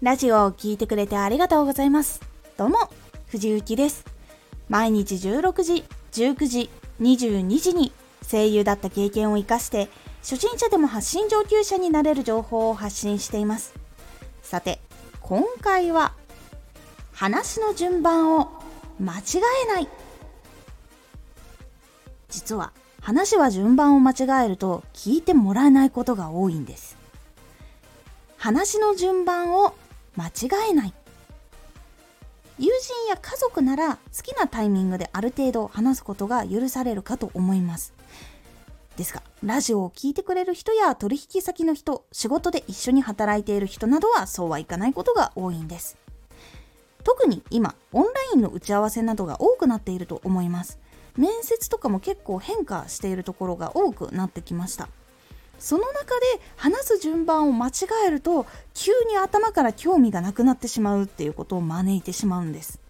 ラジオを聴いてくれてありがとうございます。どうも、藤幸です。毎日16時、19時、22時に声優だった経験を活かして、初心者でも発信上級者になれる情報を発信しています。さて、今回は、話の順番を間違えない。実は、話は順番を間違えると聞いてもらえないことが多いんです。話の順番を間違えない。友人や家族なら好きなタイミングである程度話すことが許されるかと思います。ですがラジオを聴いてくれる人や取引先の人仕事で一緒に働いている人などはそうはいかないことが多いんです。特に今オンラインの打ち合わせなどが多くなっていると思います。面接とかも結構変化しているところが多くなってきました。その中で話す順番を間違えると急に頭から興味がなくなってしまうっていうことを招いてしまうんです。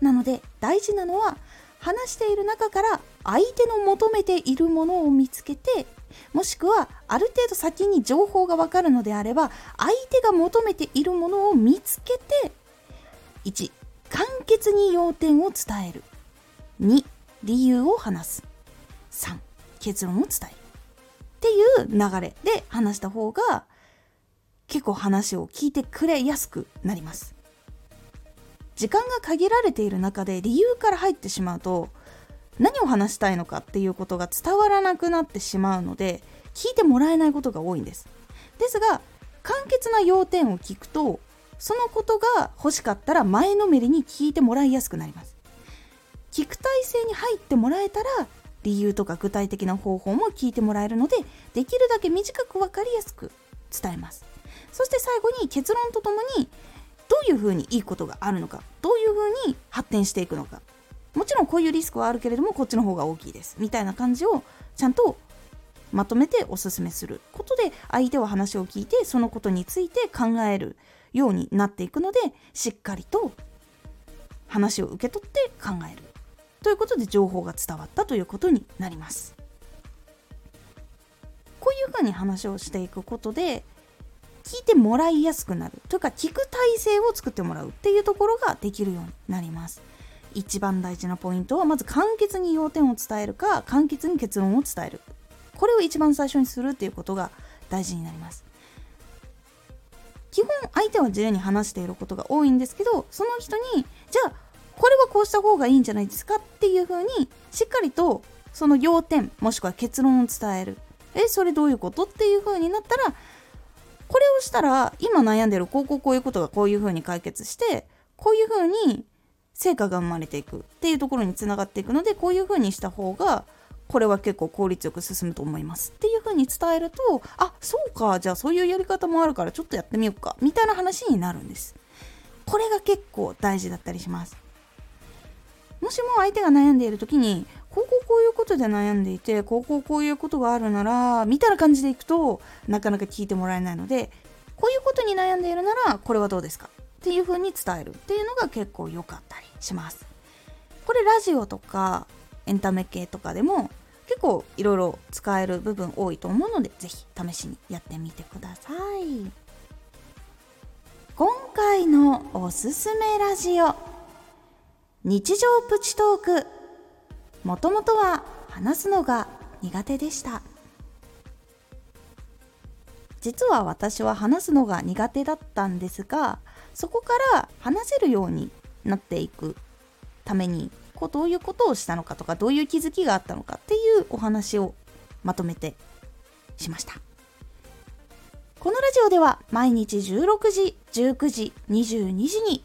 なので大事なのは話している中から相手の求めているものを見つけてもしくはある程度先に情報がわかるのであれば相手が求めているものを見つけて1簡潔に要点を伝える。2理由を話す。3結論を伝える。っていう流れで話した方が結構話を聞いてくれやすくなります。時間が限られている中で理由から入ってしまうと何を話したいのかっていうことが伝わらなくなってしまうので聞いてもらえないことが多いんです。ですが簡潔な要点を聞くとそのことが欲しかったら前のめりに聞いてもらいやすくなります。聞く体制に入ってもらえたら理由とか具体的な方法も聞いてもらえるのでできるだけ短く分かりやすく伝えます。そして最後に結論とともにどういうふうにいいことがあるのかどういうふうに発展していくのか。もちろんこういうリスクはあるけれどもこっちの方が大きいです。みたいな感じをちゃんとまとめておすすめすることで相手は話を聞いてそのことについて考えるようになっていくのでしっかりと話を受け取って考える。ということで情報が伝わったということになります。こういうふうに話をしていくことで聞いてもらいやすくなる。というか聞く体制を作ってもらうっていうところができるようになります。一番大事なポイントはまず簡潔に要点を伝えるか簡潔に結論を伝える。これを一番最初にするっていうことが大事になります。基本相手は自由に話していることが多いんですけどその人にじゃあこれはこうした方がいいんじゃないですかっていう風にしっかりとその要点もしくは結論を伝える。えそれどういうことっていう風になったらこれをしたら今悩んでるこうこうこういうことがこういう風に解決してこういう風に成果が生まれていくっていうところにつながっていくのでこういう風にした方がこれは結構効率よく進むと思いますっていう風に伝えるとあそうかじゃあそういうやり方もあるからちょっとやってみようかみたいな話になるんです。これが結構大事だったりします。しも相手が悩んでいる時にこうこうこういうことで悩んでいてこうこうこういうことがあるならみたいな感じでいくとなかなか聞いてもらえないのでこういうことに悩んでいるならこれはどうですか？っていう風に伝える。っていうのが結構良かったりします。これラジオとかエンタメ系とかでも結構いろいろ使える部分多いと思うので是非試しにやってみてください。今回のおすすめラジオ。日常プチトーク。もともとは話すのが苦手でした。実は私は話すのが苦手だったんですがそこから話せるようになっていくためにこうどういうことをしたのかとかどういう気づきがあったのかっていうお話をまとめてしました。このラジオでは毎日16時19時22時に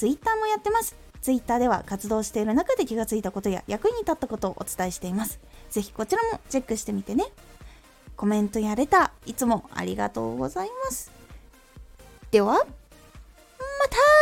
ツイッターもやってます。ツイッターでは活動している中で気がついたことや役に立ったことをお伝えしています。ぜひこちらもチェックしてみてね。コメントやれた。いつもありがとうございます。ではまた。